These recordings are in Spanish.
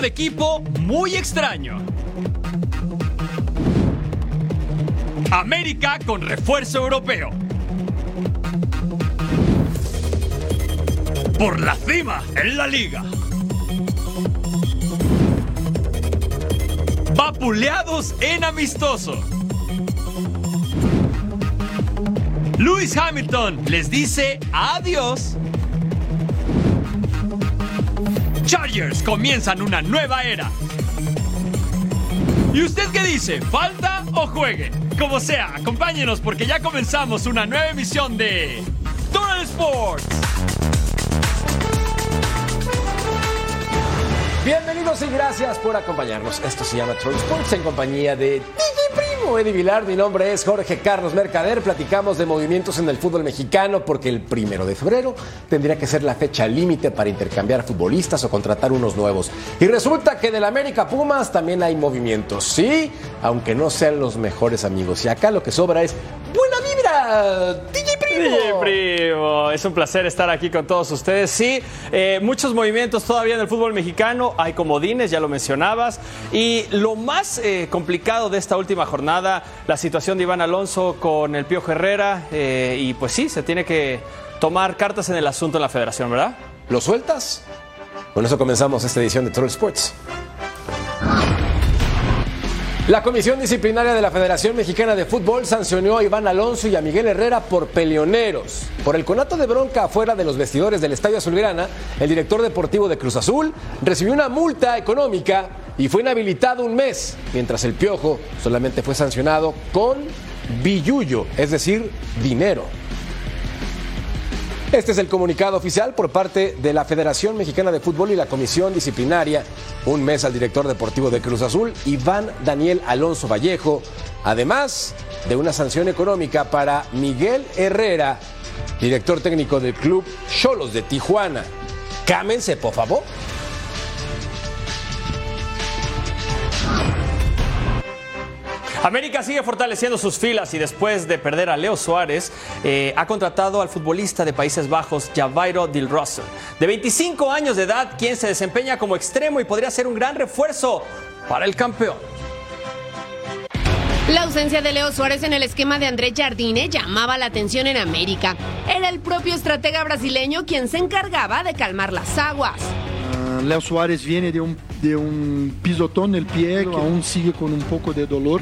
De equipo muy extraño. América con refuerzo europeo. Por la cima en la liga. Vapuleados en amistoso. Lewis Hamilton les dice adiós. Chargers comienzan una nueva era. ¿Y usted qué dice? ¿Falta o juegue? Como sea, acompáñenos porque ya comenzamos una nueva emisión de Total Sports. Bienvenidos y gracias por acompañarnos. Esto se llama Troll Sports en compañía de Primo, Eddie Vilar. Mi nombre es Jorge Carlos Mercader. Platicamos de movimientos en el fútbol mexicano porque el primero de febrero tendría que ser la fecha límite para intercambiar futbolistas o contratar unos nuevos. Y resulta que del América Pumas también hay movimientos, sí, aunque no sean los mejores amigos. Y acá lo que sobra es buena DJ Primo. DJ Primo, es un placer estar aquí con todos ustedes. Sí, eh, muchos movimientos todavía en el fútbol mexicano, hay comodines, ya lo mencionabas. Y lo más eh, complicado de esta última jornada, la situación de Iván Alonso con el Pío Herrera. eh, y pues sí, se tiene que tomar cartas en el asunto en la federación, ¿verdad? ¿Lo sueltas? Con eso comenzamos esta edición de Troll Sports. La Comisión Disciplinaria de la Federación Mexicana de Fútbol sancionó a Iván Alonso y a Miguel Herrera por peleoneros. Por el conato de bronca afuera de los vestidores del Estadio Azulgrana, el director deportivo de Cruz Azul recibió una multa económica y fue inhabilitado un mes, mientras el Piojo solamente fue sancionado con billuyo, es decir, dinero. Este es el comunicado oficial por parte de la Federación Mexicana de Fútbol y la Comisión Disciplinaria. Un mes al director deportivo de Cruz Azul, Iván Daniel Alonso Vallejo, además de una sanción económica para Miguel Herrera, director técnico del club Cholos de Tijuana. Cámense, por favor. América sigue fortaleciendo sus filas y después de perder a Leo Suárez, eh, ha contratado al futbolista de Países Bajos, Javairo Dilrosun, de 25 años de edad, quien se desempeña como extremo y podría ser un gran refuerzo para el campeón. La ausencia de Leo Suárez en el esquema de André Jardine llamaba la atención en América. Era el propio estratega brasileño quien se encargaba de calmar las aguas. Léo Soares viene de un, de un pisotón en el pie, que aún sigue con un poco de dolor.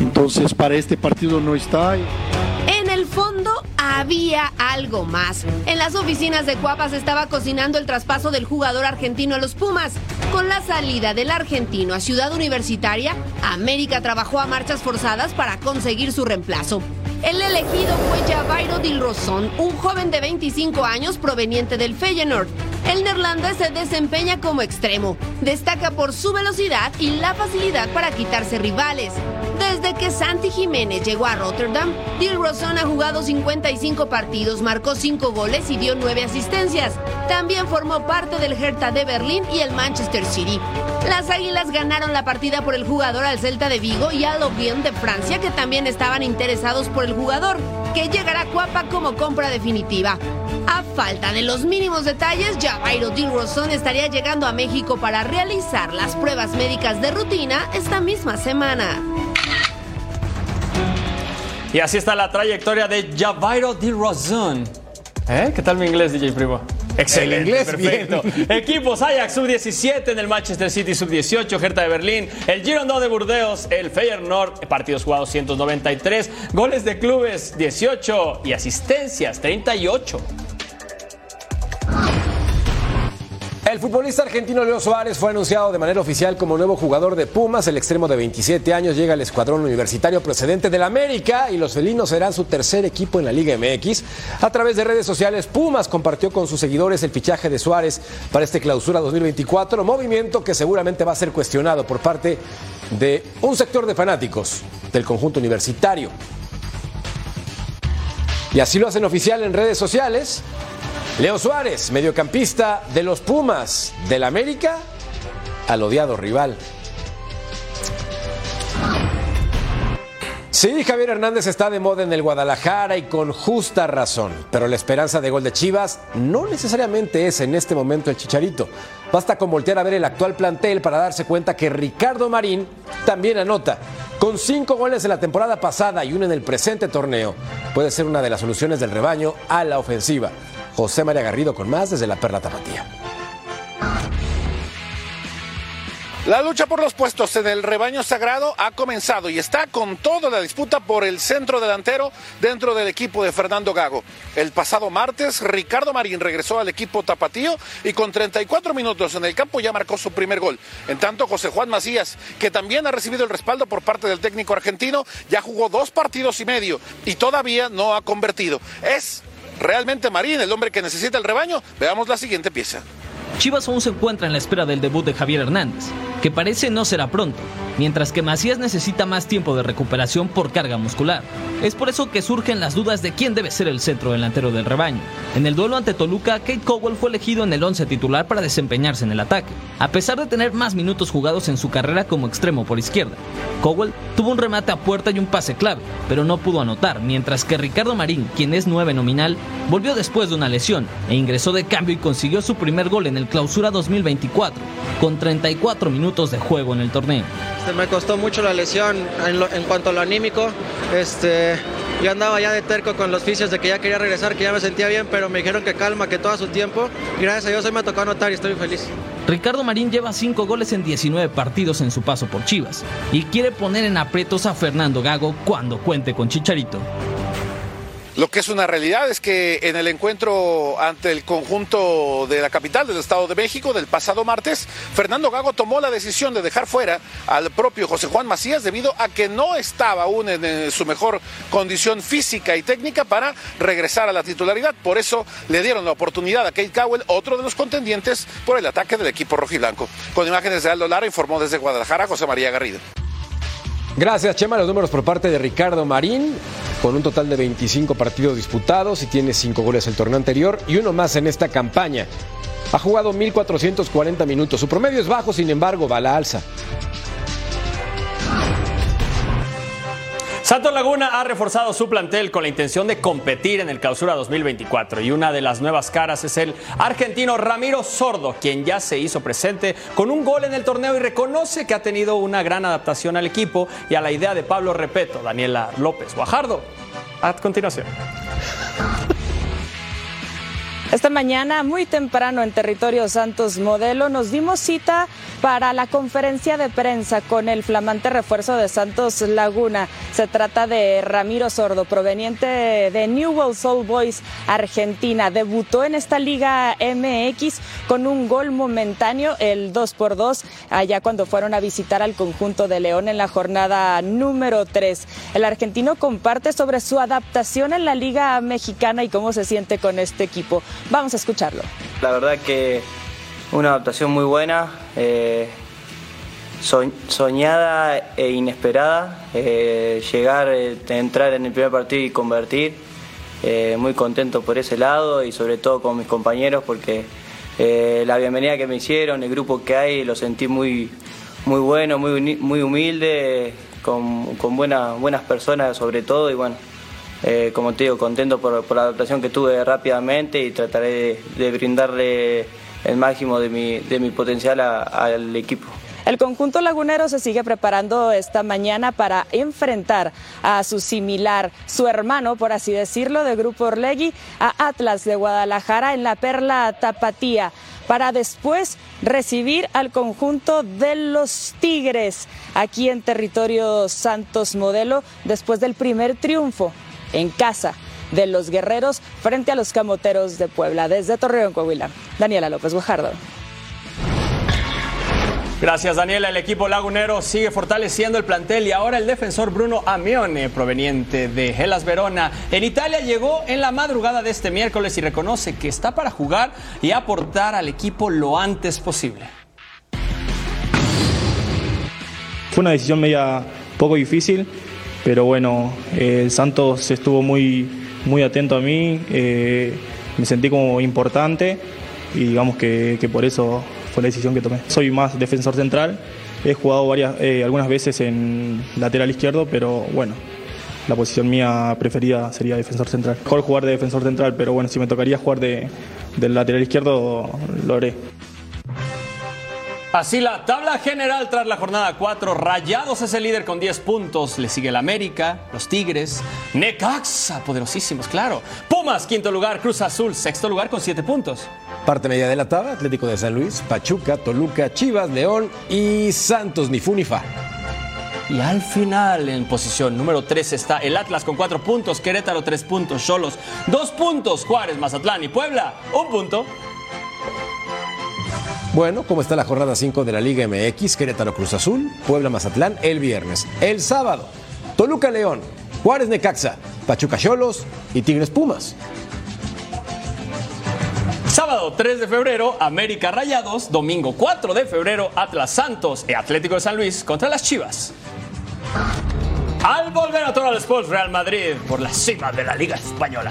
Entonces para este partido no está. En el fondo había algo más. En las oficinas de Cuapas estaba cocinando el traspaso del jugador argentino a los Pumas. Con la salida del argentino a Ciudad Universitaria, América trabajó a marchas forzadas para conseguir su reemplazo. El elegido fue Javairo Dilrosun, un joven de 25 años proveniente del Feyenoord. El neerlandés se desempeña como extremo. Destaca por su velocidad y la facilidad para quitarse rivales. Desde que Santi Jiménez llegó a Rotterdam, Dilrosun ha jugado 55 partidos, marcó 5 goles y dio 9 asistencias. También formó parte del Hertha de Berlín y el Manchester City. Las Águilas ganaron la partida por el jugador al Celta de Vigo y al Lorient de Francia, que también estaban interesados por el jugador, que llegará a como compra definitiva. A falta de los mínimos detalles, Javairo Dilrosun estaría llegando a México para realizar las pruebas médicas de rutina esta misma semana. Y así está la trayectoria de Javairo Dilrosun. ¿Eh? ¿Qué tal mi inglés, DJ Primo? Excelente, inglés, perfecto. Equipos Ajax sub-17 en el Manchester City sub-18, Hertha de Berlín, el Girondin de Burdeos, el Feyenoord, partidos jugados 193, goles de clubes 18 y asistencias 38. El futbolista argentino Leo Suárez fue anunciado de manera oficial como nuevo jugador de Pumas. El extremo de 27 años llega al escuadrón universitario procedente del América y los felinos serán su tercer equipo en la Liga MX. A través de redes sociales, Pumas compartió con sus seguidores el fichaje de Suárez para este clausura 2024, movimiento que seguramente va a ser cuestionado por parte de un sector de fanáticos del conjunto universitario. Y así lo hacen oficial en redes sociales. Leo Suárez, mediocampista de los Pumas del América, al odiado rival. Sí, Javier Hernández está de moda en el Guadalajara y con justa razón, pero la esperanza de gol de Chivas no necesariamente es en este momento el chicharito. Basta con voltear a ver el actual plantel para darse cuenta que Ricardo Marín también anota. Con cinco goles en la temporada pasada y uno en el presente torneo, puede ser una de las soluciones del rebaño a la ofensiva. José María Garrido con más desde la Perla Tapatía. La lucha por los puestos en el rebaño sagrado ha comenzado y está con toda la disputa por el centro delantero dentro del equipo de Fernando Gago. El pasado martes, Ricardo Marín regresó al equipo tapatío y con 34 minutos en el campo ya marcó su primer gol. En tanto, José Juan Macías, que también ha recibido el respaldo por parte del técnico argentino, ya jugó dos partidos y medio y todavía no ha convertido. Es realmente Marín el hombre que necesita el rebaño. Veamos la siguiente pieza. Chivas aún se encuentra en la espera del debut de Javier Hernández, que parece no será pronto, mientras que Macías necesita más tiempo de recuperación por carga muscular. Es por eso que surgen las dudas de quién debe ser el centro delantero del rebaño. En el duelo ante Toluca, Kate Cowell fue elegido en el 11 titular para desempeñarse en el ataque, a pesar de tener más minutos jugados en su carrera como extremo por izquierda. Cowell tuvo un remate a puerta y un pase clave, pero no pudo anotar, mientras que Ricardo Marín, quien es 9 nominal, volvió después de una lesión e ingresó de cambio y consiguió su primer gol en el Clausura 2024, con 34 minutos de juego en el torneo. Este, me costó mucho la lesión en, lo- en cuanto a lo anímico. Este, yo andaba ya de terco con los fisios de que ya quería regresar, que ya me sentía bien, pero me dijeron que calma, que todo a su tiempo. Y gracias a Dios hoy me tocó anotar y estoy feliz. Ricardo Marín lleva 5 goles en 19 partidos en su paso por Chivas y quiere poner en aprietos a Fernando Gago cuando cuente con Chicharito. Lo que es una realidad es que en el encuentro ante el conjunto de la capital del Estado de México del pasado martes, Fernando Gago tomó la decisión de dejar fuera al propio José Juan Macías debido a que no estaba aún en su mejor condición física y técnica para regresar a la titularidad. Por eso le dieron la oportunidad a Kate Cowell, otro de los contendientes por el ataque del equipo rojiblanco. Con imágenes de Aldo Lara informó desde Guadalajara José María Garrido. Gracias, Chema. Los números por parte de Ricardo Marín, con un total de 25 partidos disputados y tiene 5 goles el torneo anterior y uno más en esta campaña. Ha jugado 1.440 minutos. Su promedio es bajo, sin embargo, va a la alza. Santos Laguna ha reforzado su plantel con la intención de competir en el Clausura 2024 y una de las nuevas caras es el argentino Ramiro Sordo, quien ya se hizo presente con un gol en el torneo y reconoce que ha tenido una gran adaptación al equipo y a la idea de Pablo Repeto, Daniela López Guajardo. A continuación. Esta mañana, muy temprano en territorio Santos Modelo, nos dimos cita para la conferencia de prensa con el flamante refuerzo de Santos Laguna. Se trata de Ramiro Sordo, proveniente de Newell's Old Boys, Argentina. Debutó en esta Liga MX con un gol momentáneo, el 2 por 2 allá cuando fueron a visitar al conjunto de León en la jornada número 3. El argentino comparte sobre su adaptación en la Liga Mexicana y cómo se siente con este equipo. Vamos a escucharlo. La verdad que una adaptación muy buena, eh, so- soñada e inesperada. eh, llegar, eh, entrar en el primer partido y convertir. muy contento por ese lado y sobre todo con mis compañeros porque la bienvenida que me hicieron, el grupo que hay, lo sentí muy, muy bueno, muy, muy humilde, con, con buenas buenas personas sobre todo y bueno. Eh, como te digo, contento por, por la adaptación que tuve rápidamente y trataré de, brindarle el máximo de mi, de mi potencial al equipo. El conjunto lagunero se sigue preparando esta mañana para enfrentar a su similar, su hermano, por así decirlo, de Grupo Orlegui, a Atlas de Guadalajara en la Perla Tapatía para después recibir al conjunto de los Tigres aquí en territorio Santos Modelo después del primer triunfo en casa de los guerreros frente a los camoteros de Puebla. Desde Torreón, Coahuila, Daniela López Guajardo. Gracias, Daniela. El equipo lagunero sigue fortaleciendo el plantel y ahora el defensor Bruno Amione, proveniente de Gelas Verona, en Italia llegó en la madrugada de este miércoles y reconoce que está para jugar y aportar al equipo lo antes posible. Fue una decisión media poco difícil, pero bueno, el Santos estuvo muy, muy atento a mí, eh, me sentí como importante y digamos que, que por eso fue la decisión que tomé. Soy más defensor central, he jugado varias, eh, algunas veces en lateral izquierdo, pero bueno, la posición mía preferida sería defensor central. Mejor jugar de defensor central, pero bueno, si me tocaría jugar de, del lateral izquierdo, lo haré. Así la tabla general tras la jornada 4. Rayados es el líder con 10 puntos. Le sigue el América, los Tigres, Necaxa, poderosísimos, claro. Pumas, quinto lugar. Cruz Azul, sexto lugar con 7 puntos. Parte media de la tabla, Atlético de San Luis, Pachuca, Toluca, Chivas, León y Santos, ni fu ni fa. Y al final, en posición número 3 está el Atlas con 4 puntos, Querétaro 3 puntos, Cholos 2 puntos, Juárez, Mazatlán y Puebla 1 punto. Bueno, ¿cómo está la jornada 5 de la Liga MX? Querétaro Cruz Azul, Puebla Mazatlán el viernes. El sábado, Toluca León, Juárez Necaxa, Pachuca Cholos y Tigres Pumas. Sábado 3 de febrero, América Rayados. Domingo 4 de febrero, Atlas Santos y Atlético de San Luis contra las Chivas. Al volver a Total Sports Real Madrid por la cima de la Liga Española.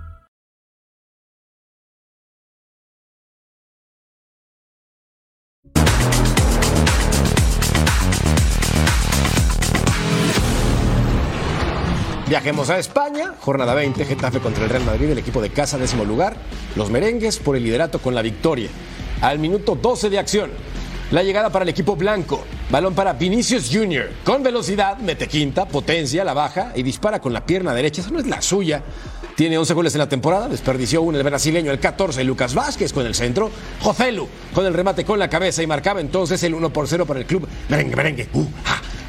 Viajemos a España, jornada 20, Getafe contra el Real Madrid, el equipo de casa, décimo lugar. Los merengues por el liderato con la victoria. Al minuto 12 de acción, la llegada para el equipo blanco. Balón para Vinicius Jr. Con velocidad, mete quinta, potencia, la baja y dispara con la pierna derecha. Esa no es la suya. Tiene 11 goles en la temporada, desperdició uno el brasileño, el 14 Lucas Vázquez con el centro, Joselu con el remate con la cabeza y marcaba entonces el 1 por 0 para el club merengue, merengue. Uh.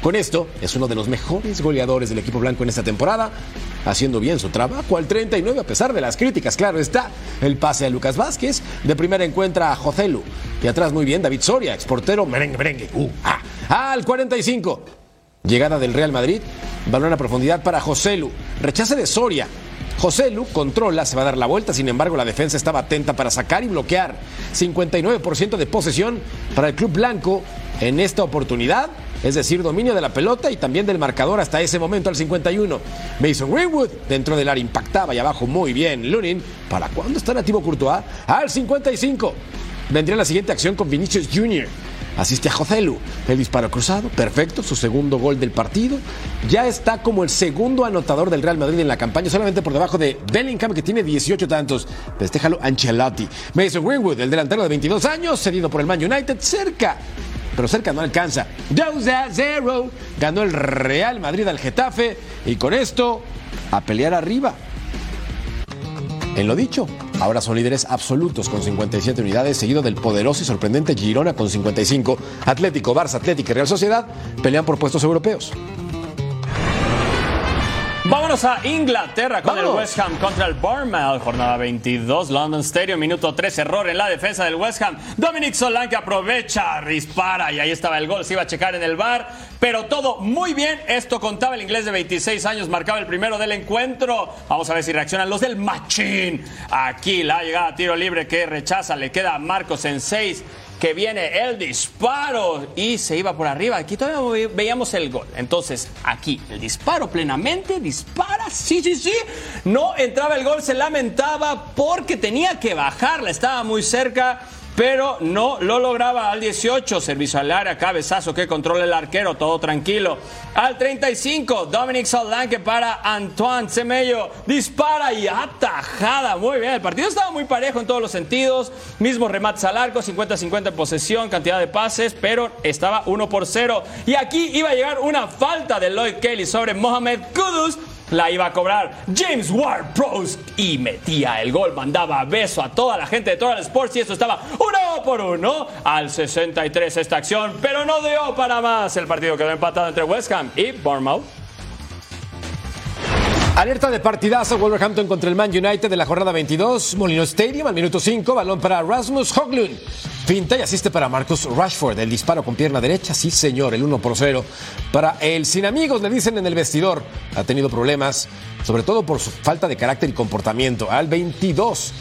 Con esto es uno de los mejores goleadores del equipo blanco en esta temporada, haciendo bien su trabajo al 39 a pesar de las críticas. Claro está, el pase a Lucas Vázquez, de primera encuentra a Joselu y atrás muy bien David Soria, exportero merengue, merengue. Uh, ah. Al 45. Llegada del Real Madrid, balón a profundidad para Joselu, rechace de Soria, José Lu controla, se va a dar la vuelta, sin embargo la defensa estaba atenta para sacar y bloquear. 59% de posesión para el club blanco en esta oportunidad, es decir, dominio de la pelota y también del marcador hasta ese momento al 51. Mason Greenwood dentro del área impactaba y abajo muy bien. Lunin, ¿para cuándo está nativo Courtois? Al 55. Vendría la siguiente acción con Vinicius Jr. Asiste a Joselu. El disparo cruzado, perfecto, su segundo gol del partido. Ya está como el segundo anotador del Real Madrid en la campaña, solamente por debajo de Bellingham, que tiene 18 tantos. Festéjalo Ancelotti. Mason Greenwood, el delantero de 22 años, cedido por el Man United, cerca. Pero cerca no alcanza. 2 a 0. Ganó el Real Madrid al Getafe. Y con esto, a pelear arriba. En lo dicho, ahora son líderes absolutos con 57 unidades, seguido del poderoso y sorprendente Girona con 55. Atlético, Barça, Atlético y Real Sociedad pelean por puestos europeos. Vámonos a Inglaterra con el. West Ham contra el Bournemouth. Jornada 22, London Stadium, minuto 3, error en la defensa del West Ham. Dominic Solanke aprovecha, dispara y ahí estaba el gol. Se iba a checar en el bar, pero todo muy bien. Esto contaba el inglés de 26 años, marcaba el primero del encuentro. Vamos a ver si reaccionan los del Machín. Aquí la llegada a tiro libre que rechaza, le queda a Marcos en 6 que viene el disparo y se iba por arriba. Aquí todavía veíamos el gol. Entonces, aquí el disparo plenamente, dispara, sí, sí, sí. No entraba el gol, se lamentaba porque tenía que bajarla, estaba muy cerca. Pero no lo lograba al 18, servicio al área, cabezazo que controla el arquero, todo tranquilo. Al 35, Dominic Solanke para Antoine Semello, dispara y atajada, muy bien. El partido estaba muy parejo en todos los sentidos, mismo remates al arco, 50-50 en posesión, cantidad de pases, pero estaba 1 por 0. Y aquí iba a llegar una falta de Lloyd Kelly sobre Mohamed Kudus, la iba a cobrar James Ward-Prowse y metía el gol, mandaba beso a toda la gente de Total Sports y esto estaba uno por uno al 63 esta acción, pero no dio para más. El partido quedó empatado entre West Ham y Bournemouth. Alerta de partidazo Wolverhampton contra el Man United de la jornada 22. Molino Stadium al minuto 5. Balón para Rasmus Hoglund. Finta y asiste para Marcus Rashford. El disparo con pierna derecha. Sí, señor. El 1 por 0. Para el sin amigos, le dicen en el vestidor. Ha tenido problemas, sobre todo por su falta de carácter y comportamiento. Al 22.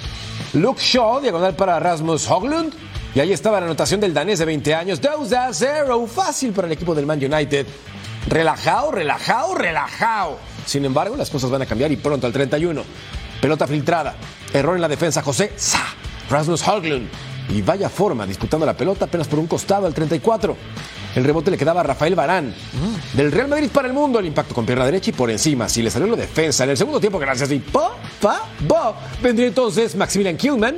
Luke Shaw, diagonal para Rasmus Hoglund. Y ahí estaba la anotación del danés de 20 años. 2 a 0. Fácil para el equipo del Man United. Relajado, relajado, relajado. Sin embargo, las cosas van a cambiar y pronto al 31. Pelota filtrada. Error en la defensa. José Sa. Rasmus Hoglund. Y vaya forma, disputando la pelota apenas por un costado al 34. El rebote le quedaba a Rafael Barán. Del Real Madrid para el mundo. El impacto con pierna derecha y por encima. Si le salió la defensa en el segundo tiempo, gracias. Y pa, pa. Vendría entonces Maximilian Kilman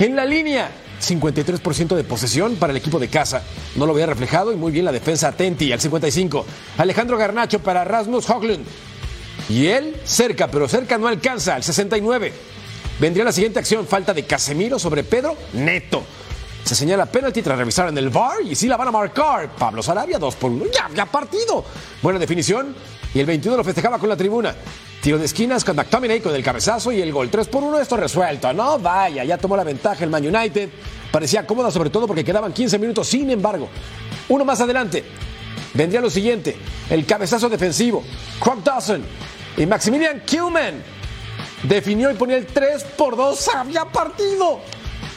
en la línea. 53% de posesión para el equipo de casa. No lo había reflejado y muy bien la defensa Atenti al 55. Alejandro Garnacho para Rasmus Hoglund. Y él cerca, pero cerca no alcanza al 69. Vendría la siguiente acción, falta de Casemiro sobre Pedro Neto. Se señala penalti tras revisar en el VAR y sí la van a marcar. Pablo Sarabia, 2 por 1. Ya, ya partido. Buena definición. Y el 21 lo festejaba con la tribuna. Tiro de esquinas con McTominay con el cabezazo y el gol 3 por 1. Esto resuelto. No, vaya, ya tomó la ventaja el Man United. Parecía cómoda sobre todo porque quedaban 15 minutos. Sin embargo, uno más adelante. Vendría lo siguiente. El cabezazo defensivo. Croc Dawson y Maximilian Kilman definió y ponía el 3 por 2. Había partido.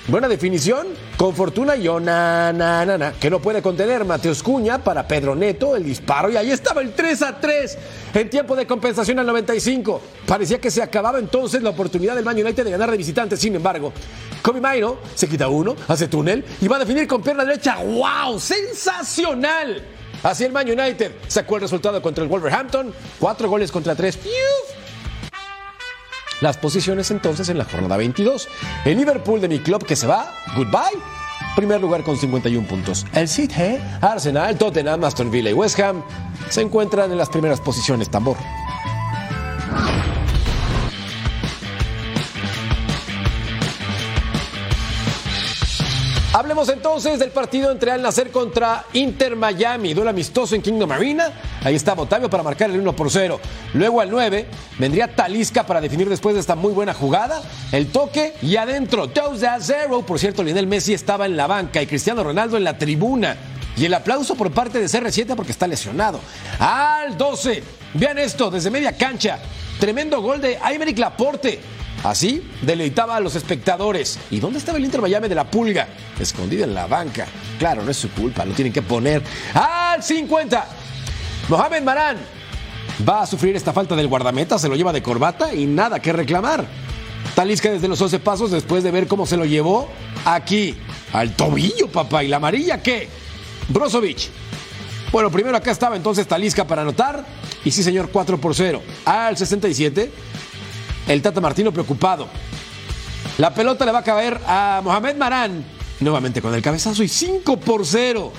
Buena definición, con fortuna y na, na, na, na, que no puede contener Mateus Cuña para Pedro Neto, el disparo, y ahí estaba el 3 a 3 en tiempo de compensación al 95. Parecía que se acababa entonces la oportunidad del Man United de ganar de visitante, sin embargo, Kobe Maino se quita uno, hace túnel y va a definir con pierna derecha. ¡Wow! ¡Sensacional! Así el Man United sacó el resultado contra el Wolverhampton, cuatro goles contra tres. ¡Piu! Las posiciones entonces en la jornada 22. El Liverpool de mi club que se va, goodbye. Primer lugar con 51 puntos. El City, Arsenal, Tottenham, Aston Villa y West Ham se encuentran en las primeras posiciones, tambor. Hablemos entonces del partido entre Al Nacer contra Inter Miami, duelo amistoso en Kingdom Arena. Ahí está Otavio para marcar el 1 por 0. Luego al 9 vendría Talisca para definir después de esta muy buena jugada. El toque y adentro, 2 a 0. Por cierto, Lionel Messi estaba en la banca y Cristiano Ronaldo en la tribuna. Y el aplauso por parte de CR7 porque está lesionado. Al 12. Vean esto, desde media cancha. Tremendo gol de Aymeric Laporte. Así deleitaba a los espectadores. ¿Y dónde estaba el Inter Miami de la Pulga? Escondida en la banca. Claro, no es su culpa, lo tienen que poner. Al 50. Mohamed Marán va a sufrir esta falta del guardameta, se lo lleva de corbata y nada que reclamar. Talisca desde los 11 pasos después de ver cómo se lo llevó aquí. Al tobillo, papá. ¿Y la amarilla qué? Brozovic. Bueno, primero acá estaba entonces Talisca para anotar. Y sí, señor, 4 por 0. Al 67. El Tata Martino preocupado. La pelota le va a caer a Mohamed Marán. Nuevamente con el cabezazo y 5 por 0.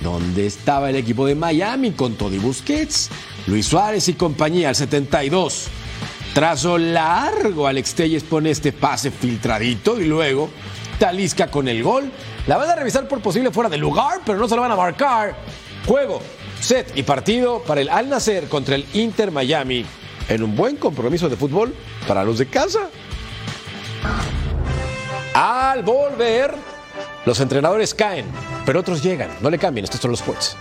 ¿Dónde estaba el equipo de Miami con Toddy Busquets? Luis Suárez y compañía al 72. Trazo largo, Alex Telles pone este pase filtradito y luego Talisca con el gol. La van a revisar por posible fuera de lugar, pero no se lo van a marcar. Juego, set y partido para el Al Nacer contra el Inter Miami en un buen compromiso de fútbol para los de casa. Al volver, los entrenadores caen, pero otros llegan. No le cambien, estos son los sports.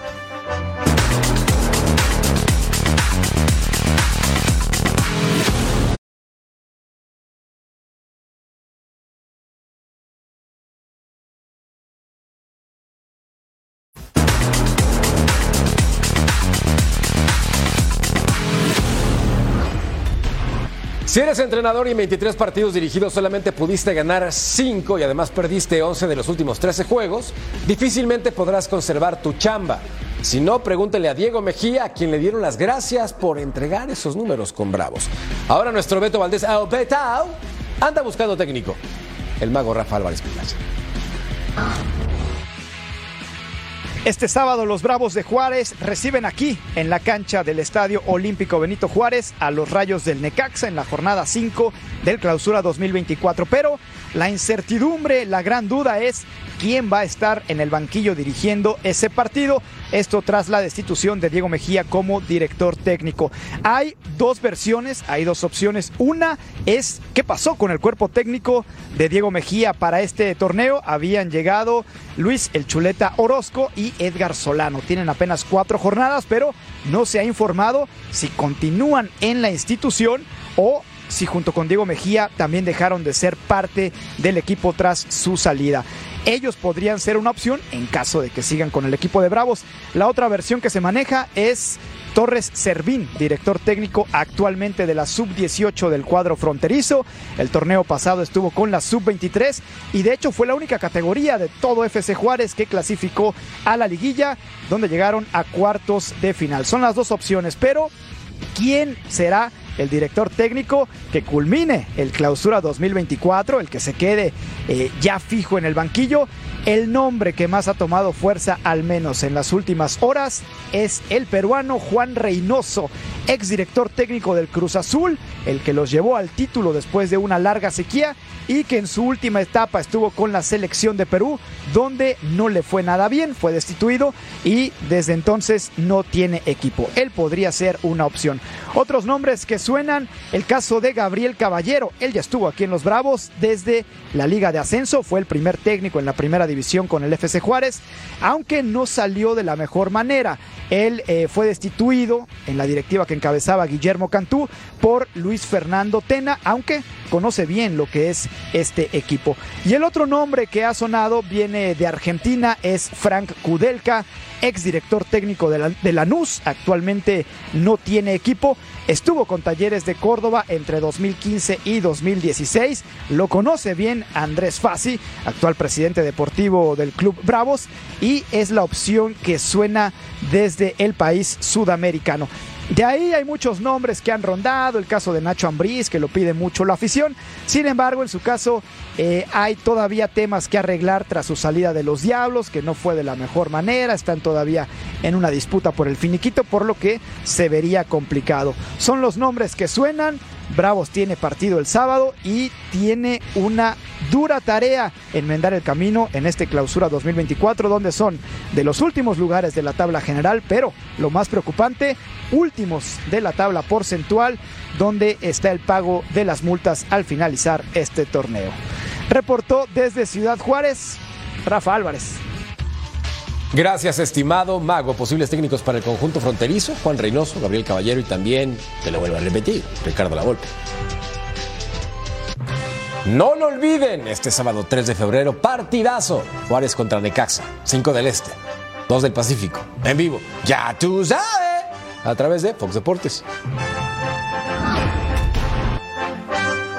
Si eres entrenador y en 23 partidos dirigidos solamente pudiste ganar 5 y además perdiste 11 de los últimos 13 juegos, difícilmente podrás conservar tu chamba. Si no, pregúntele a Diego Mejía, a quien le dieron las gracias por entregar esos números con Bravos. Ahora nuestro Beto Valdés Ao Betao, anda buscando técnico. El mago Rafa Álvarez Pilaza. Este sábado los Bravos de Juárez reciben aquí en la cancha del Estadio Olímpico Benito Juárez a los Rayos del Necaxa en la jornada 5 del Clausura 2024. Pero la incertidumbre, la gran duda es quién va a estar en el banquillo dirigiendo ese partido. Esto tras la destitución de Diego Mejía como director técnico. Hay dos versiones, hay dos opciones. Una es qué pasó con el cuerpo técnico de Diego Mejía para este torneo. Habían llegado Luis El Chuleta Orozco y Edgar Solano. Tienen apenas cuatro jornadas, pero no se ha informado si continúan en la institución o si junto con Diego Mejía también dejaron de ser parte del equipo tras su salida. Ellos podrían ser una opción en caso de que sigan con el equipo de Bravos. La otra versión que se maneja es Torres Servín, director técnico actualmente de la sub-18 del cuadro fronterizo. El torneo pasado estuvo con la sub-23 y de hecho fue la única categoría de todo FC Juárez que clasificó a la liguilla, donde llegaron a cuartos de final. Son las dos opciones, pero ¿quién será? El director técnico que culmine el clausura 2024, el que se quede eh, ya fijo en el banquillo. El nombre que más ha tomado fuerza, al menos en las últimas horas, es el peruano Juan Reynoso, exdirector técnico del Cruz Azul, el que los llevó al título después de una larga sequía y que en su última etapa estuvo con la selección de Perú, donde no le fue nada bien, fue destituido y desde entonces no tiene equipo. Él podría ser una opción. Otros nombres que suenan, el caso de Gabriel Caballero, él ya estuvo aquí en Los Bravos desde la Liga de Ascenso, fue el primer técnico en la primera división con el FC Juárez, aunque no salió de la mejor manera. Él eh, fue destituido en la directiva que encabezaba Guillermo Cantú por Luis Fernando Tena, aunque conoce bien lo que es este equipo. Y el otro nombre que ha sonado viene de Argentina, es Frank Kudelka, exdirector técnico de, la, de Lanús, actualmente no tiene equipo, estuvo con Talleres de Córdoba entre 2015 y 2016, lo conoce bien Andrés Fassi, actual presidente deportivo del Club Bravos, y es la opción que suena desde el país sudamericano. De ahí hay muchos nombres que han rondado, el caso de Nacho Ambriz, que lo pide mucho la afición. Sin embargo, en su caso, eh, hay todavía temas que arreglar tras su salida de los Diablos, que no fue de la mejor manera, están todavía en una disputa por el finiquito, por lo que se vería complicado. Son los nombres que suenan, Bravos tiene partido el sábado y tiene una dura tarea enmendar el camino en este clausura 2024, donde son de los últimos lugares de la tabla general, pero lo más preocupante, últimos de la tabla porcentual, donde está el pago de las multas al finalizar este torneo. Reportó desde Ciudad Juárez, Rafa Álvarez. Gracias, estimado mago. Posibles técnicos para el conjunto fronterizo, Juan Reynoso, Gabriel Caballero y también, te lo vuelvo a repetir, Ricardo Lavolpe. No lo olviden, este sábado 3 de febrero, partidazo. Juárez contra Necaxa, 5 del Este, 2 del Pacífico, en vivo. Ya tú sabes, a través de Fox Deportes.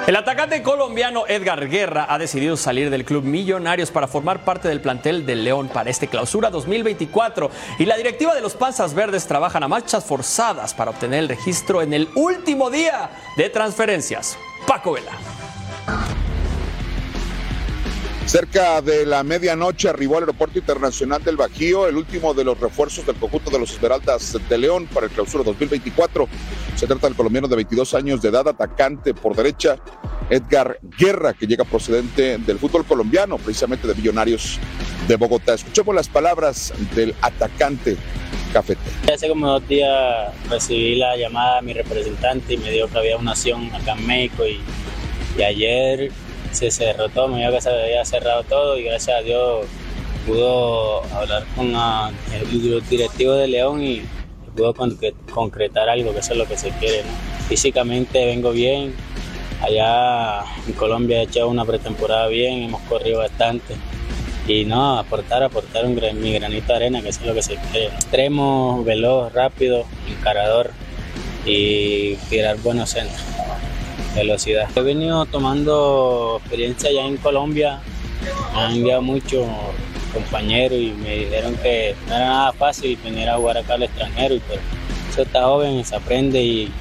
El atacante colombiano Edgar Guerra ha decidido salir del club Millonarios para formar parte del plantel del León para este clausura 2024 y la directiva de los Panzas Verdes trabajan a marchas forzadas para obtener el registro en el último día de transferencias. Paco Vela. Cerca de la medianoche arribó al Aeropuerto Internacional del Bajío el último de los refuerzos del conjunto de los Esmeraldas de León para el clausura 2024. Se trata del colombiano de 22 años de edad, atacante por derecha, Edgar Guerra, que llega procedente del fútbol colombiano, precisamente de Millonarios de Bogotá. Escuchemos las palabras del atacante cafete. Hace como dos días recibí la llamada de mi representante y me dijo que había una acción acá en México y, y ayer se cerró todo, me dijo que se había cerrado todo y gracias a Dios pudo hablar con el directivo de León y pudo con- concretar algo, que eso es lo que se quiere. Físicamente vengo bien, allá en Colombia he hecho una pretemporada bien, hemos corrido bastante. Y no, aportar, aportar un mi granito de arena, que eso es lo que se quiere. Extremo, veloz, rápido, encarador y tirar buenos centros. Velocidad. He venido tomando experiencia ya en Colombia, me han enviado muchos compañeros y me dijeron que no era nada fácil venir a jugar acá al extranjero, pero eso está joven, se aprende y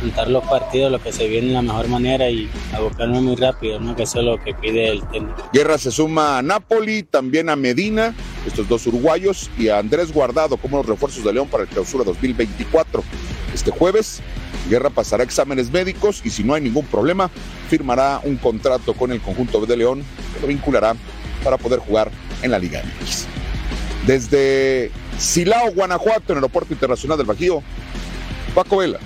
contar los partidos, lo que se viene de la mejor manera y a buscarme muy rápido, ¿no? que eso es lo que pide el técnico. Guerra se suma a Napoli, también a Medina, estos dos uruguayos, y a Andrés Guardado como los refuerzos de León para el clausura 2024. Este jueves, Guerra pasará exámenes médicos y si no hay ningún problema, firmará un contrato con el conjunto de León que lo vinculará para poder jugar en la Liga MX. Desde Silao, Guanajuato, en el Aeropuerto Internacional del Bajío, Paco Vela.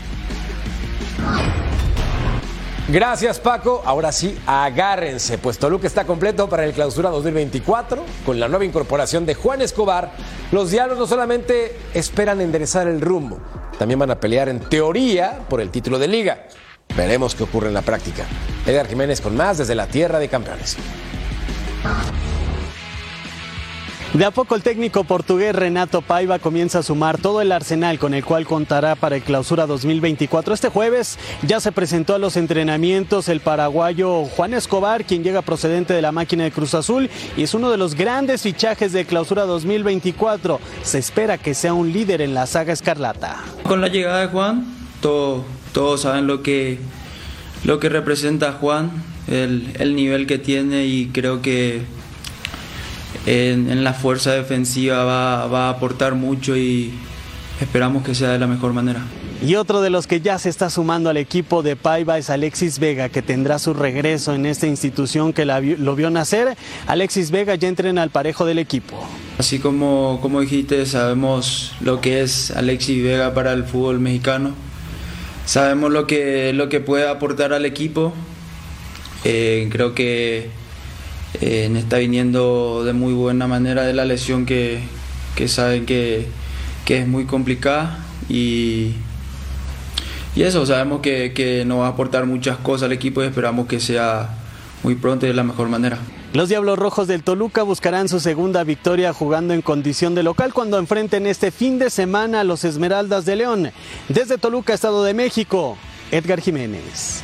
Gracias Paco, ahora sí, agárrense, pues Toluca está completo para el clausura 2024 con la nueva incorporación de Juan Escobar. Los diablos no solamente esperan enderezar el rumbo, también van a pelear en teoría por el título de liga. Veremos qué ocurre en la práctica. Edgar Jiménez con más desde la tierra de campeones. De a poco el técnico portugués Renato Paiva comienza a sumar todo el arsenal con el cual contará para el clausura 2024. Este jueves ya se presentó a los entrenamientos el paraguayo Juan Escobar, quien llega procedente de la máquina de Cruz Azul y es uno de los grandes fichajes de clausura 2024. Se espera que sea un líder en la saga escarlata. Con la llegada de Juan, todo- todos saben lo que, lo que representa Juan, el, el nivel que tiene y creo que en, en la fuerza defensiva va, va a aportar mucho y esperamos que sea de la mejor manera. Y otro de los que ya se está sumando al equipo de Paiva es Alexis Vega, que tendrá su regreso en esta institución que la lo vio nacer. Alexis Vega ya entrena al parejo del equipo. Así como, como dijiste, sabemos lo que es Alexis Vega para el fútbol mexicano. Sabemos lo que, lo que puede aportar al equipo. Eh, creo que eh, está viniendo de muy buena manera de la lesión que, que saben que, que es muy complicada. Y, y eso, sabemos que, que nos va a aportar muchas cosas al equipo y esperamos que sea muy pronto y de la mejor manera. Los Diablos Rojos del Toluca buscarán su segunda victoria jugando en condición de local cuando enfrenten este fin de semana a los Esmeraldas de León. Desde Toluca, Estado de México, Edgar Jiménez.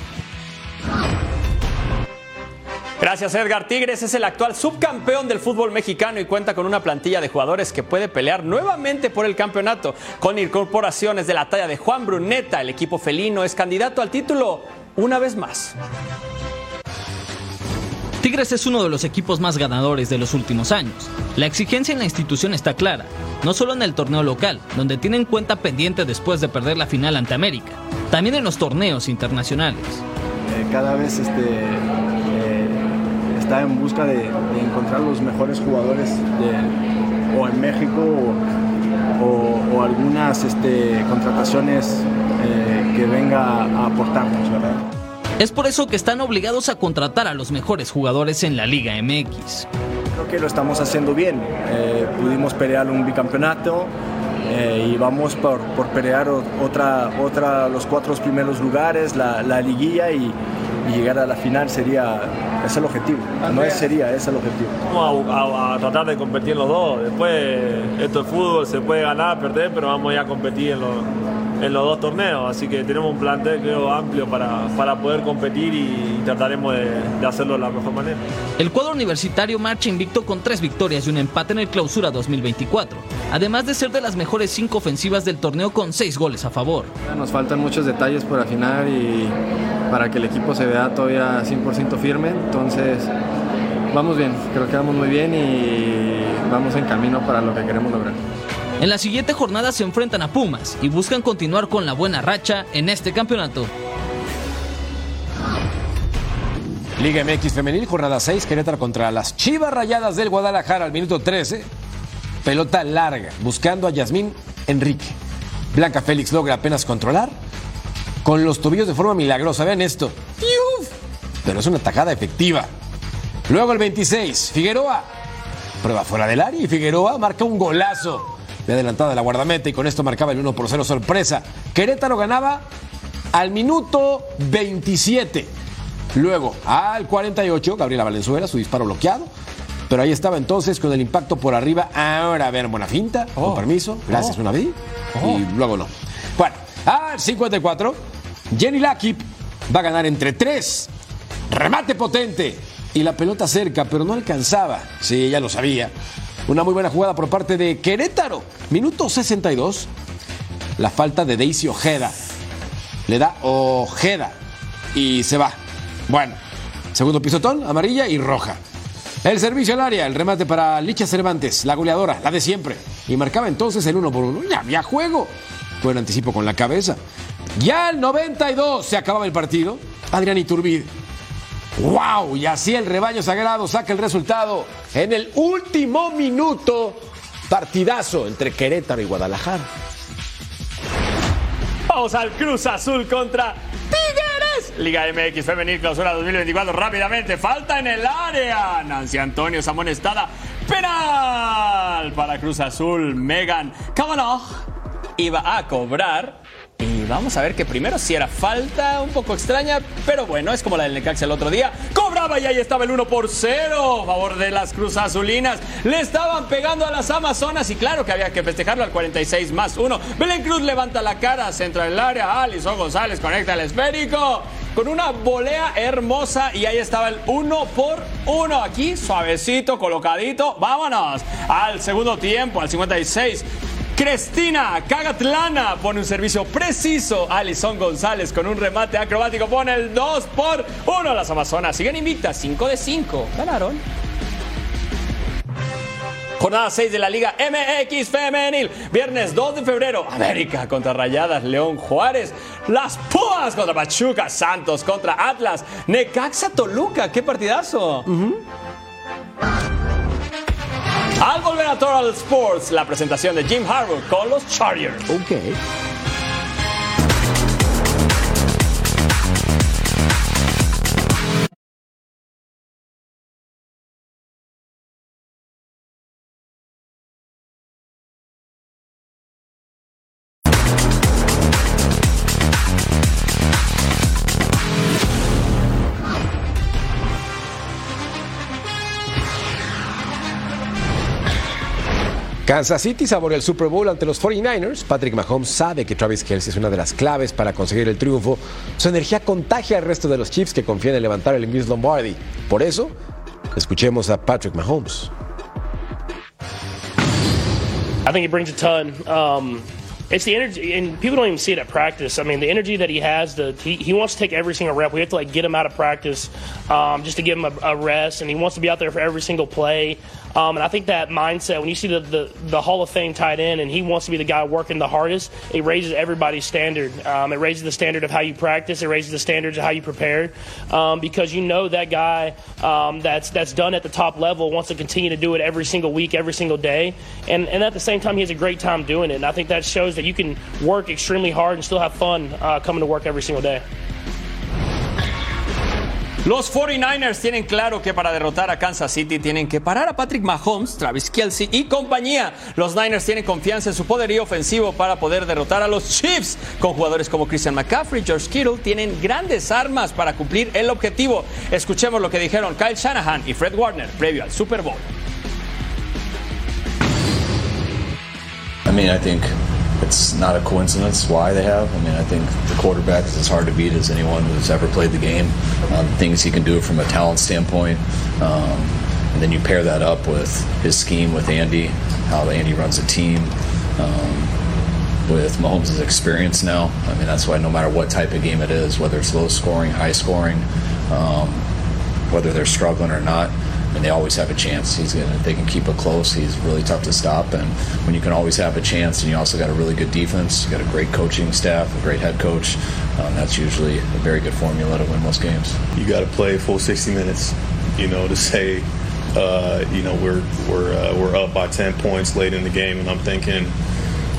Gracias Edgar Tigres es el actual subcampeón del fútbol mexicano y cuenta con una plantilla de jugadores que puede pelear nuevamente por el campeonato. Con incorporaciones de la talla de Juan Bruneta, el equipo felino es candidato al título una vez más. Tigres es uno de los equipos más ganadores de los últimos años. La exigencia en la institución está clara, no solo en el torneo local, donde tienen cuenta pendiente después de perder la final ante América, también en los torneos internacionales. Eh, cada vez este, está en busca de, de encontrar los mejores jugadores de- o en México o, o- o algunas este, contrataciones eh, que venga a aportarnos, ¿verdad? Es por eso que están obligados a contratar a los mejores jugadores en la Liga MX. Creo que lo estamos haciendo bien. Eh, pudimos pelear un bicampeonato eh, y vamos por, por pelear otra, otra, los cuatro primeros lugares, la, la liguilla y, y llegar a la final sería, es el objetivo. No es sería, es el objetivo. Vamos a, a- a tratar de competir en los dos. Después, esto es fútbol, se puede ganar, perder, pero vamos ya a competir en los, en los dos torneos. Así que tenemos un plantel, creo, amplio para, para poder competir y trataremos de, de hacerlo de la mejor manera. El cuadro universitario marcha invicto con tres victorias y un empate en el clausura 2024, además de ser de las mejores cinco ofensivas del torneo con seis goles a favor. Nos faltan muchos detalles por afinar y para que el equipo se vea todavía 100% firme. Entonces, vamos bien, creo que vamos muy bien y vamos en camino para lo que queremos lograr. En la siguiente jornada se enfrentan a Pumas y buscan continuar con la buena racha en este campeonato. Liga MX Femenil, jornada 6, Querétaro contra las Chivas Rayadas del Guadalajara al minuto 13. Pelota larga, buscando a Yasmín Enrique. Blanca Félix logra apenas controlar con los tobillos de forma milagrosa. Vean esto. Pero es una tajada efectiva. Luego el 26, Figueroa. Prueba fuera del área y Figueroa marca un golazo de adelantada de la guardameta y con esto marcaba el 1 por 0 sorpresa. Querétaro ganaba al minuto 27. Luego, al 48, Gabriela Valenzuela, su disparo bloqueado. Pero ahí estaba entonces con el impacto por arriba. Ahora, a ver, buena finta, con permiso. Gracias, Oh. una vez. Oh. Y luego no. Bueno, al 54, Jenny Lakip va a ganar entre 3. Remate potente. Y la pelota cerca, pero no alcanzaba. Sí, ya lo sabía. Una muy buena jugada por parte de Querétaro. Minuto 62. La falta de Daisy Ojeda. Le da Ojeda. Y se va. Bueno, segundo pisotón, amarilla y roja. El servicio al área, el remate para Licha Cervantes, la goleadora, la de siempre. Y marcaba entonces el uno por uno. Ya había juego. Buen anticipo con la cabeza. Ya al 92 se acababa el partido. Adrián Iturbide. ¡Wow! Y así el rebaño sagrado saca el resultado en el último minuto. Partidazo entre Querétaro y Guadalajara. Vamos al Cruz Azul contra Tigres. Liga MX Femenil Clausura 2024. Rápidamente, falta en el área. Nancy Antonio es amonestada. Penal para Cruz Azul. Megan Kavanaugh iba a cobrar. Y vamos a ver que primero si era falta un poco extraña, pero bueno, es como la del Necaxa el otro día. Cobraba y ahí estaba el 1 por 0 a favor de las Cruz Azulinas. Le estaban pegando a las Amazonas y claro que había que festejarlo al 46 más 1. Belén Cruz levanta la cara, centra el área. Alison González conecta el esférico con una volea hermosa y ahí estaba el 1 por 1 aquí, suavecito, colocadito. Vámonos al segundo tiempo, al 56. Cristina Cagatlana pone un servicio preciso. Alison González con un remate acrobático pone el 2 por 1. Las Amazonas siguen invictas, 5 de 5. Ganaron. Jornada 6 de la Liga MX Femenil. Viernes 2 de febrero. América contra Rayadas, León Juárez. Las Pumas contra Pachuca. Santos contra Atlas. Necaxa Toluca. ¡Qué partidazo! Al volver a Total Sports, la presentación de Jim Harbaugh con los Chargers. Kansas City saboreó el Super Bowl ante los 49ers. Patrick Mahomes sabe que Travis Kelsey es una de las claves para conseguir el triunfo. Su energía contagia al resto de los Chiefs que confían en levantar el Miss Lombardi. Por eso, escuchemos a Patrick Mahomes. I think he brings a ton. Um, it's the energy, and people don't even see it at practice. I mean, the energy that he has, the he, wants to take every single rep. We have to like get him out of practice um, just to give him a rest, and he wants to be out there for every single play. Um, and I think that mindset, when you see the, the, the Hall of Fame tight end, and he wants to be the guy working the hardest, it raises everybody's standard. Um, it raises the standard of how you practice. It raises the standards of how you prepare, um, because you know that guy um, that's that's done at the top level wants to continue to do it every single week, every single day, and and at the same time he has a great time doing it. And I think that shows that you can work extremely hard and still have fun uh, coming to work every single day. Los 49ers tienen claro que para derrotar a Kansas City tienen que parar a Patrick Mahomes, Travis Kelsey y compañía. Los Niners tienen confianza en su poderío ofensivo para poder derrotar a los Chiefs. Con jugadores como Christian McCaffrey, George Kittle, tienen grandes armas para cumplir el objetivo. Escuchemos lo que dijeron Kyle Shanahan y Fred Warner previo al Super Bowl. I mean, I think it's not a coincidence why they have. I mean, I think the quarterback is as hard to beat as anyone who's ever played the game. Um, things he can do from a talent standpoint. Um, and then you pair that up with his scheme with Andy, how Andy runs a team. Um, with Mahomes' experience now, I mean, that's why no matter what type of game it is, whether it's low scoring, high scoring, um, whether they're struggling or not, and they always have a chance. He's gonna, they can keep it close, he's really tough to stop. And when you can always have a chance, and you also got a really good defense, you got a great coaching staff, a great head coach, um, that's usually a very good formula to win most games. you got to play full 60 minutes, you know, to say, uh, you know, we're we're uh, we're up by 10 points late in the game, and I'm thinking,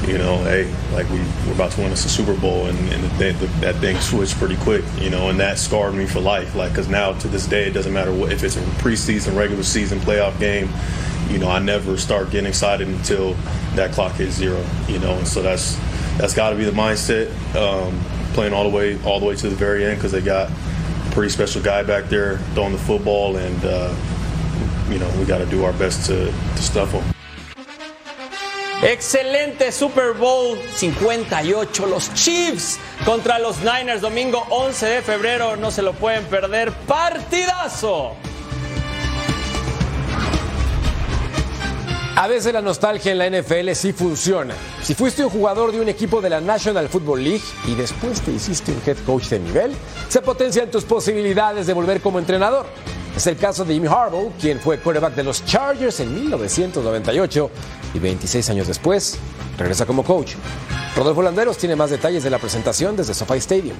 you know, hey, like we, we're about to win us a Super Bowl, and, and the, the, that thing switched pretty quick, you know, and that scarred me for life. Like, because now to this day, it doesn't matter what if it's a preseason, regular season, playoff game. You know, I never start getting excited until that clock hits zero. You know, and so that's that's got to be the mindset. Um, playing all the way all the way to the very end because they got a pretty special guy back there throwing the football, and uh, you know we got to do our best to, to stuff. Excelente Super Bowl 58, los Chiefs contra los Niners, domingo 11 de febrero, no se lo pueden perder, partidazo. A veces la nostalgia en la NFL sí funciona. Si fuiste un jugador de un equipo de la National Football League y después te hiciste un head coach de nivel, se potencian tus posibilidades de volver como entrenador. Es el caso de Jimmy Harbaugh, quien fue quarterback de los Chargers en 1998 y 26 años después regresa como coach. Rodolfo Landeros tiene más detalles de la presentación desde SoFi Stadium.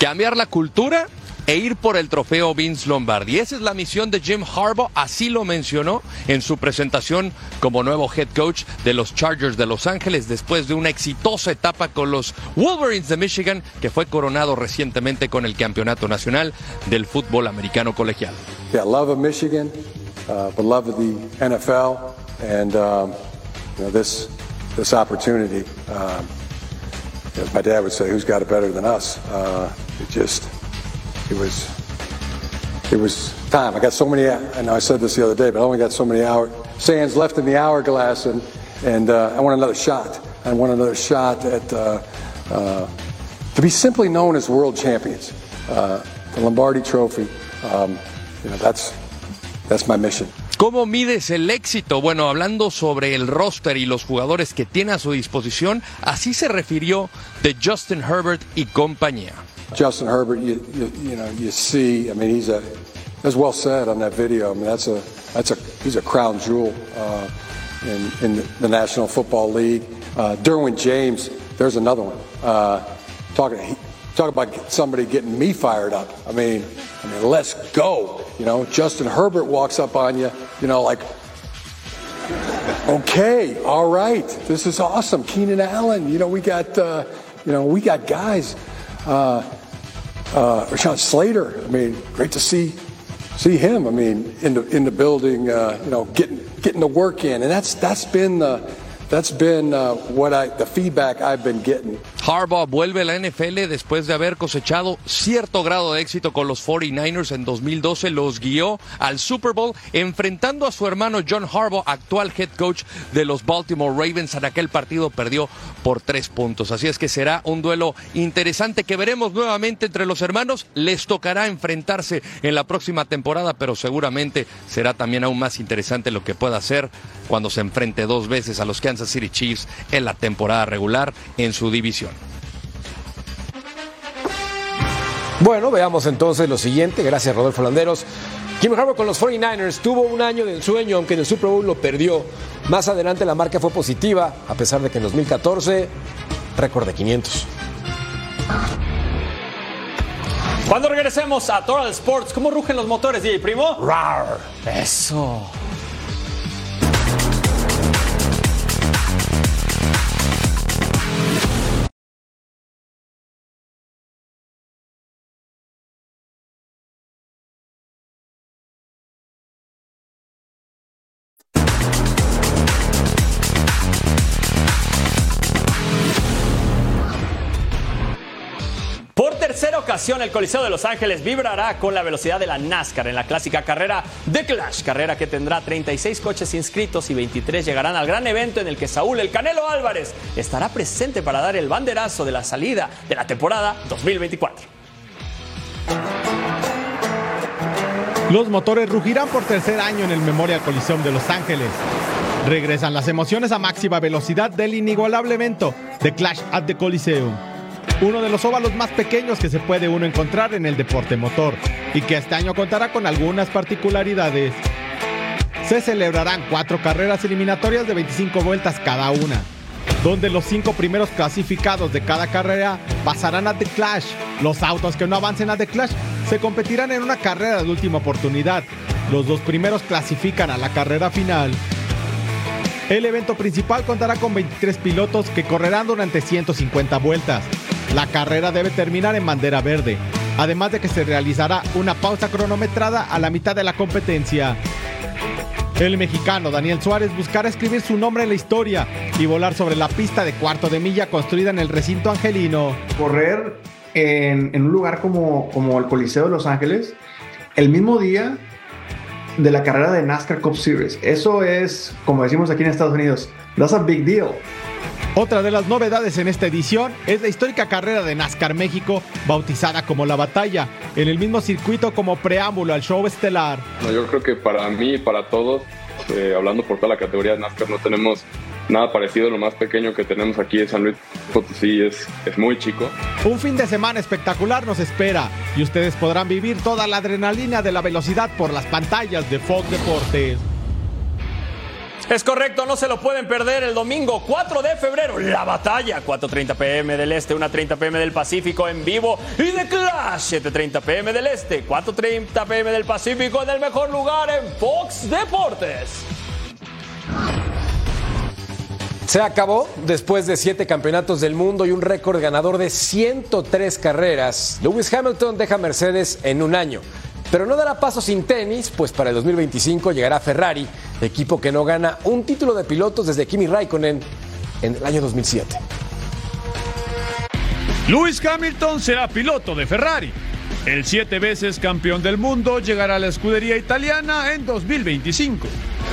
Cambiar la cultura e ir por el trofeo Vince Lombardi. Esa es la misión de Jim Harbaugh, así lo mencionó en su presentación como nuevo head coach de los Chargers de Los Ángeles después de una exitosa etapa con los Wolverines de Michigan que fue coronado recientemente con el Campeonato Nacional del Fútbol Americano Colegial. Yeah, love of Michigan, uh, but love of the NFL, and um, this this opportunity. Um, my dad would say, "Who's got it better than us?" Uh, it just it was it was time. I got so many. I know I said this the other day, but I only got so many hour sands left in the hourglass, and and uh, I want another shot. I want another shot at uh, uh, to be simply known as world champions. Uh, the Lombardi Trophy. Um, you know, that's that's my mission. ¿Cómo mides el éxito? Bueno, hablando sobre el roster y los jugadores que tiene a su disposición, así se refirió de Justin Herbert y compañía. Justin Herbert, you, you, you know, you see, I mean, he's a, as well said on that video. I mean, that's a, that's a, he's a crown jewel uh, in, in the National Football League. Uh, Derwin James, there's another one. Uh, talking, talk about somebody getting me fired up. I mean, I mean, let's go. You know, Justin Herbert walks up on you, you know, like, okay, all right, this is awesome. Keenan Allen, you know, we got, uh, you know, we got guys. Uh, uh, Rashawn Slater, I mean, great to see see him. I mean, in the in the building, uh, you know, getting getting the work in, and that's that's been the that's been uh, the feedback I've been getting. Harbaugh vuelve a la NFL después de haber cosechado cierto grado de éxito con los 49ers en 2012. Los guió al Super Bowl enfrentando a su hermano John Harbaugh, actual head coach de los Baltimore Ravens. En aquel partido perdió por tres puntos. Así es que será un duelo interesante que veremos nuevamente entre los hermanos. Les tocará enfrentarse en la próxima temporada, pero seguramente será también aún más interesante lo que pueda hacer cuando se enfrente dos veces a los Kansas City Chiefs en la temporada regular en su división. Bueno, veamos entonces lo siguiente. Gracias, Rodolfo Landeros. Jim Harbaugh con los 49ers tuvo un año de ensueño, aunque en el Super Bowl lo perdió. Más adelante la marca fue positiva, a pesar de que en 2014 récord de 500. Cuando regresemos a Total Sports, ¿cómo rugen los motores, DJ Primo? ¡Rar! Eso. Tercera ocasión, el Coliseo de Los Ángeles vibrará con la velocidad de la NASCAR en la clásica carrera The Clash, carrera que tendrá 36 coches inscritos y 23 llegarán al gran evento en el que Saúl El Canelo Álvarez estará presente para dar el banderazo de la salida de la temporada 2024. Los motores rugirán por tercer año en el Memorial Coliseum de Los Ángeles. Regresan las emociones a máxima velocidad del inigualable evento The Clash at the Coliseum. Uno de los óvalos más pequeños que se puede uno encontrar en el deporte motor y que este año contará con algunas particularidades. Se celebrarán cuatro carreras eliminatorias de 25 vueltas cada una, donde los cinco primeros clasificados de cada carrera pasarán a The Clash. Los autos que no avancen a The Clash se competirán en una carrera de última oportunidad. Los dos primeros clasifican a la carrera final. El evento principal contará con 23 pilotos que correrán durante 150 vueltas. La carrera debe terminar en bandera verde, además de que se realizará una pausa cronometrada a la mitad de la competencia. El mexicano Daniel Suárez buscará escribir su nombre en la historia y volar sobre la pista de cuarto de milla construida en el recinto angelino. Correr en, un lugar como, como el Coliseo de Los Ángeles el mismo día de la carrera de NASCAR Cup Series. Eso es, como decimos aquí en Estados Unidos, that's a big deal. Otra de las novedades en esta edición es la histórica carrera de NASCAR México, bautizada como La Batalla, en el mismo circuito como preámbulo al show estelar. No, yo creo que para mí y para todos, eh, hablando por toda la categoría de NASCAR, no tenemos nada parecido. Lo más pequeño que tenemos aquí en San Luis Potosí es, es muy chico. Un fin de semana espectacular nos espera y ustedes podrán vivir toda la adrenalina de la velocidad por las pantallas de Fox Deportes. Es correcto, no se lo pueden perder el domingo 4 de febrero. La batalla, 4.30 pm del Este, 1.30 pm del Pacífico en vivo. Y de Clash, 7.30 pm del Este, 4.30 pm del Pacífico en el mejor lugar en Fox Deportes. Se acabó después de siete campeonatos del mundo y un récord ganador de 103 carreras. Lewis Hamilton deja Mercedes en un año, pero no dará paso sin tenis, pues para el 2025 llegará Ferrari, equipo que no gana un título de pilotos desde Kimi Raikkonen en el año 2007. Lewis Hamilton será piloto de Ferrari. El siete veces campeón del mundo llegará a la escudería italiana en 2025.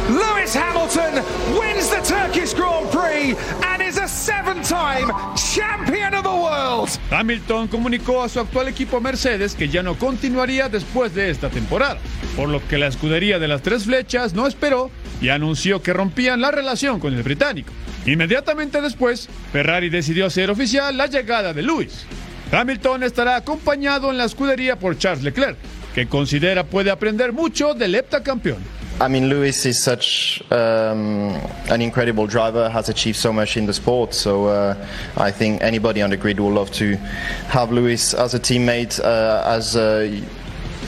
Lewis Hamilton wins the Turkish Grand Prix and is a seven-time champion of the world. Hamilton comunicó a su actual equipo Mercedes que ya no continuaría después de esta temporada, por lo que la escudería de las tres flechas no esperó y anunció que rompían la relación con el británico. Inmediatamente después, Ferrari decidió hacer oficial la llegada de Lewis. Hamilton estará acompañado en la escudería por Charles Leclerc, que considera puede aprender mucho del heptacampeón. I mean, Lewis is such um, an incredible driver, has achieved so much in the sport. So uh, I think anybody on the grid will love to have Lewis as a teammate, uh, as uh,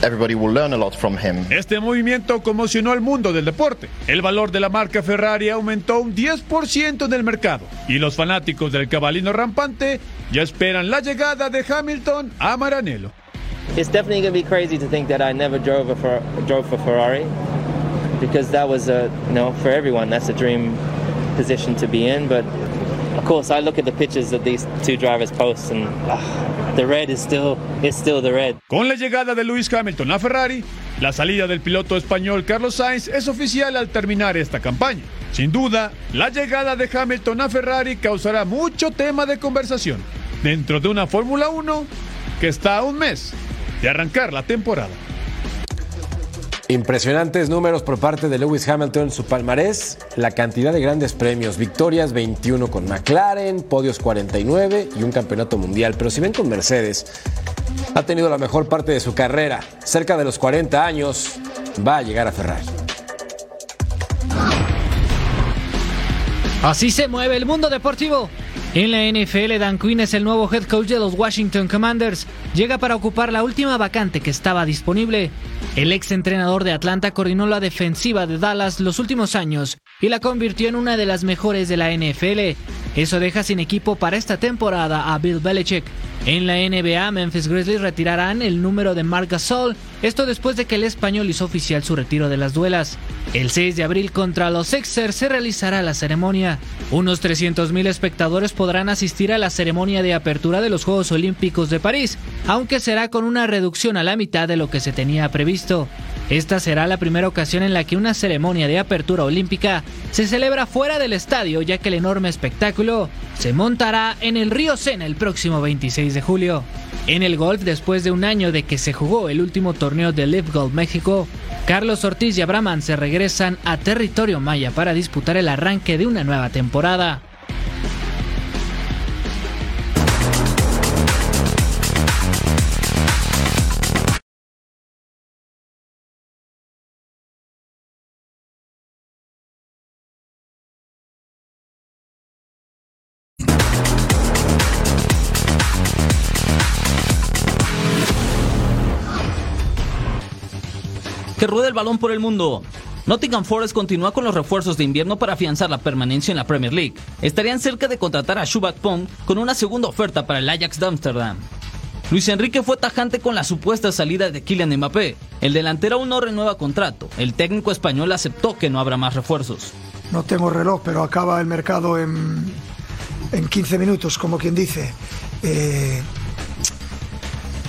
everybody will learn a lot from him. Este movimiento conmocionó al mundo del deporte. El valor de la marca Ferrari aumentó un 10% en el mercado y los fanáticos del cabalino rampante ya esperan la llegada de Hamilton a Maranello. It's definitely going to be crazy to think that I never drove a Fer- drove for Ferrari because that was a you know for everyone that's a dream position to be in. But of course, I look at the pictures that these two drivers post, and ah, the red is still is still the red. Con la llegada de Lewis Hamilton a Ferrari, la salida del piloto español Carlos Sainz es oficial al terminar esta campaña. Sin duda, la llegada de Hamilton a Ferrari causará mucho tema de conversación dentro de una Fórmula 1 que está a un mes de arrancar la temporada. Impresionantes números por parte de Lewis Hamilton, su palmarés, la cantidad de grandes premios, victorias 21 con McLaren, podios 49 y un campeonato mundial. Pero si ven con Mercedes, ha tenido la mejor parte de su carrera, cerca de los 40 años, va a llegar a Ferrari. Así se mueve el mundo deportivo. En la NFL, Dan Quinn es el nuevo head coach de los Washington Commanders. Llega para ocupar la última vacante que estaba disponible. El ex entrenador de Atlanta coordinó la defensiva de Dallas los últimos años y la convirtió en una de las mejores de la NFL. Eso deja sin equipo para esta temporada a Bill Belichick. En la NBA, Memphis Grizzlies retirarán el número de Marc Gasol, esto después de que el español hizo oficial su retiro de las duelas. El 6 de abril contra los Sixers se realizará la ceremonia. Unos 300.000 espectadores podrán asistir a la ceremonia de apertura de los Juegos Olímpicos de París, aunque será con una reducción a la mitad de lo que se tenía previsto. Esta será la primera ocasión en la que una ceremonia de apertura olímpica se celebra fuera del estadio, ya que el enorme espectáculo se montará en el río Sena el próximo 26 de julio. En el golf, después de un año de que se jugó el último torneo de Live Golf México, Carlos Ortiz y Abraman se regresan a territorio maya para disputar el arranque de una nueva temporada. Que ruede el balón por el mundo. Nottingham Forest continúa con los refuerzos de invierno para afianzar la permanencia en la Premier League. Estarían cerca de contratar a Schubert Pong con una segunda oferta para el Ajax de Amsterdam. Luis Enrique fue tajante con la supuesta salida de Kylian Mbappé. El delantero aún no renueva contrato. El técnico español aceptó que no habrá más refuerzos. No tengo reloj, pero acaba el mercado en, en 15 minutos, como quien dice. Eh,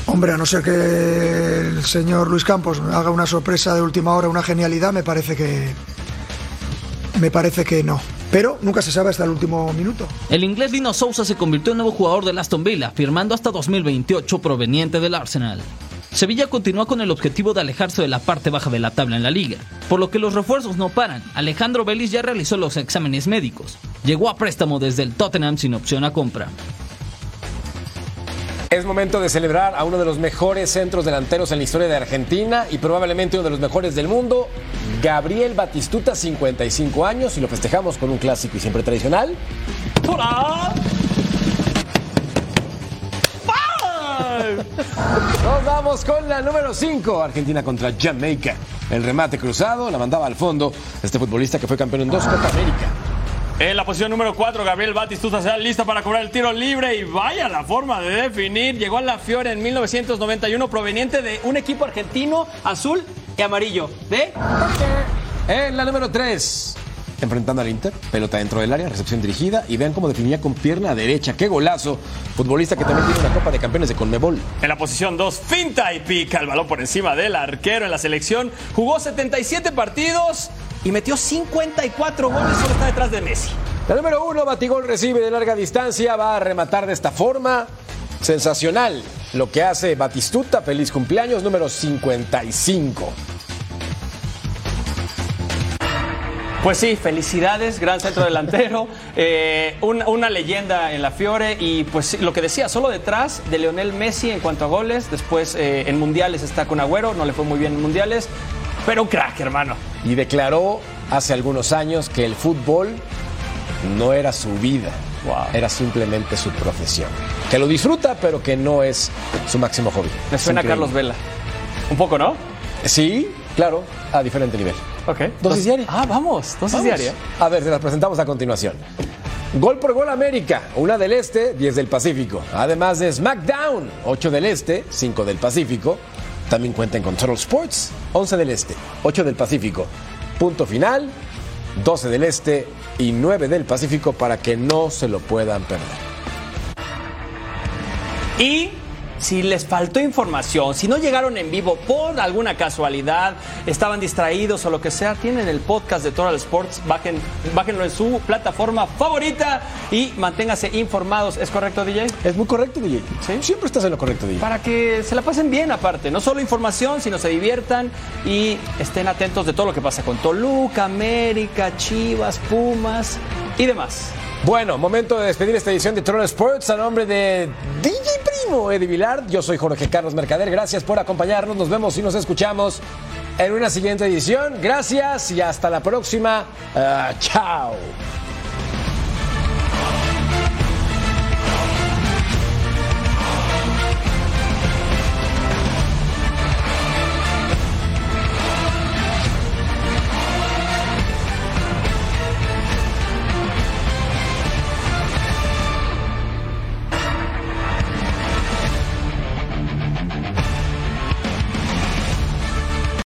hombre, a no ser que el señor Luis Campos haga una sorpresa de última hora, una genialidad, me parece que. Me parece que no. Pero nunca se sabe hasta el último minuto. El inglés Dino Sousa se convirtió en nuevo jugador del Aston Villa, firmando hasta 2028 proveniente del Arsenal. Sevilla continúa con el objetivo de alejarse de la parte baja de la tabla en la liga, por lo que los refuerzos no paran. Alejandro Vélez ya realizó los exámenes médicos. Llegó a préstamo desde el Tottenham sin opción a compra. Es momento de celebrar a uno de los mejores centros delanteros en la historia de Argentina y probablemente uno de los mejores del mundo, Gabriel Batistuta, 55 años, y lo festejamos con un clásico y siempre tradicional. ¡Hola! Nos vamos con la número 5, Argentina contra Jamaica. El remate cruzado, la mandaba al fondo este futbolista que fue campeón en dos Copa América. En la posición número 4, Gabriel Batistuta se da lista para cobrar el tiro libre y vaya la forma de definir. Llegó a la Fiore en 1991 proveniente de un equipo argentino azul y amarillo. ¿Ve? En la número 3, enfrentando al Inter, pelota dentro del área, recepción dirigida y vean cómo definía con pierna derecha. ¡Qué golazo! Futbolista que también tiene una Copa de Campeones de Conmebol. En la posición 2, finta y pica el balón por encima del arquero en la selección. Jugó 77 partidos y metió 54 goles, solo está detrás de Messi. La número 1, Batigol recibe de larga distancia, va a rematar de esta forma. Sensacional lo que hace Batistuta. Feliz cumpleaños, número 55. Pues sí, felicidades, gran centro delantero, eh, una, una leyenda en la Fiore y pues lo que decía, solo detrás de Leonel Messi en cuanto a goles, después eh, en mundiales está con Agüero, no le fue muy bien en mundiales, pero un crack, hermano. Y declaró hace algunos años que el fútbol no era su vida, era simplemente su profesión. Que lo disfruta, pero que no es su máximo hobby. Me suena a. Carlos Vela. Un poco, ¿no? Sí, claro, a diferente nivel. Ok. Dosis diaria. Ah, vamos, dosis Vamos. diaria. A ver, se las presentamos a continuación. Gol por gol América, una del Este, 10 del Pacífico. Además de SmackDown, 8 del Este, 5 del Pacífico. También cuenten con Total Sports, 11 del Este, 8 del Pacífico. Punto final, 12 del Este y 9 del Pacífico para que no se lo puedan perder. Y si les faltó información, si no llegaron en vivo por alguna casualidad, estaban distraídos o lo que sea, tienen el podcast de Total Sports, bajen, bájenlo en su plataforma favorita y manténganse informados. ¿Es correcto, DJ? Es muy correcto, DJ. Siempre estás en lo correcto, DJ. Para que se la pasen bien aparte, no solo información, sino se diviertan y estén atentos de todo lo que pasa con Toluca, América, Chivas, Pumas y demás. Bueno, momento de despedir esta edición de Total Sports a nombre de DJ Primo, Eddie Vilar. Yo soy Jorge Carlos Mercader. Gracias por acompañarnos. Nos vemos y nos escuchamos en una siguiente edición. Gracias y hasta la próxima. Ah, chao.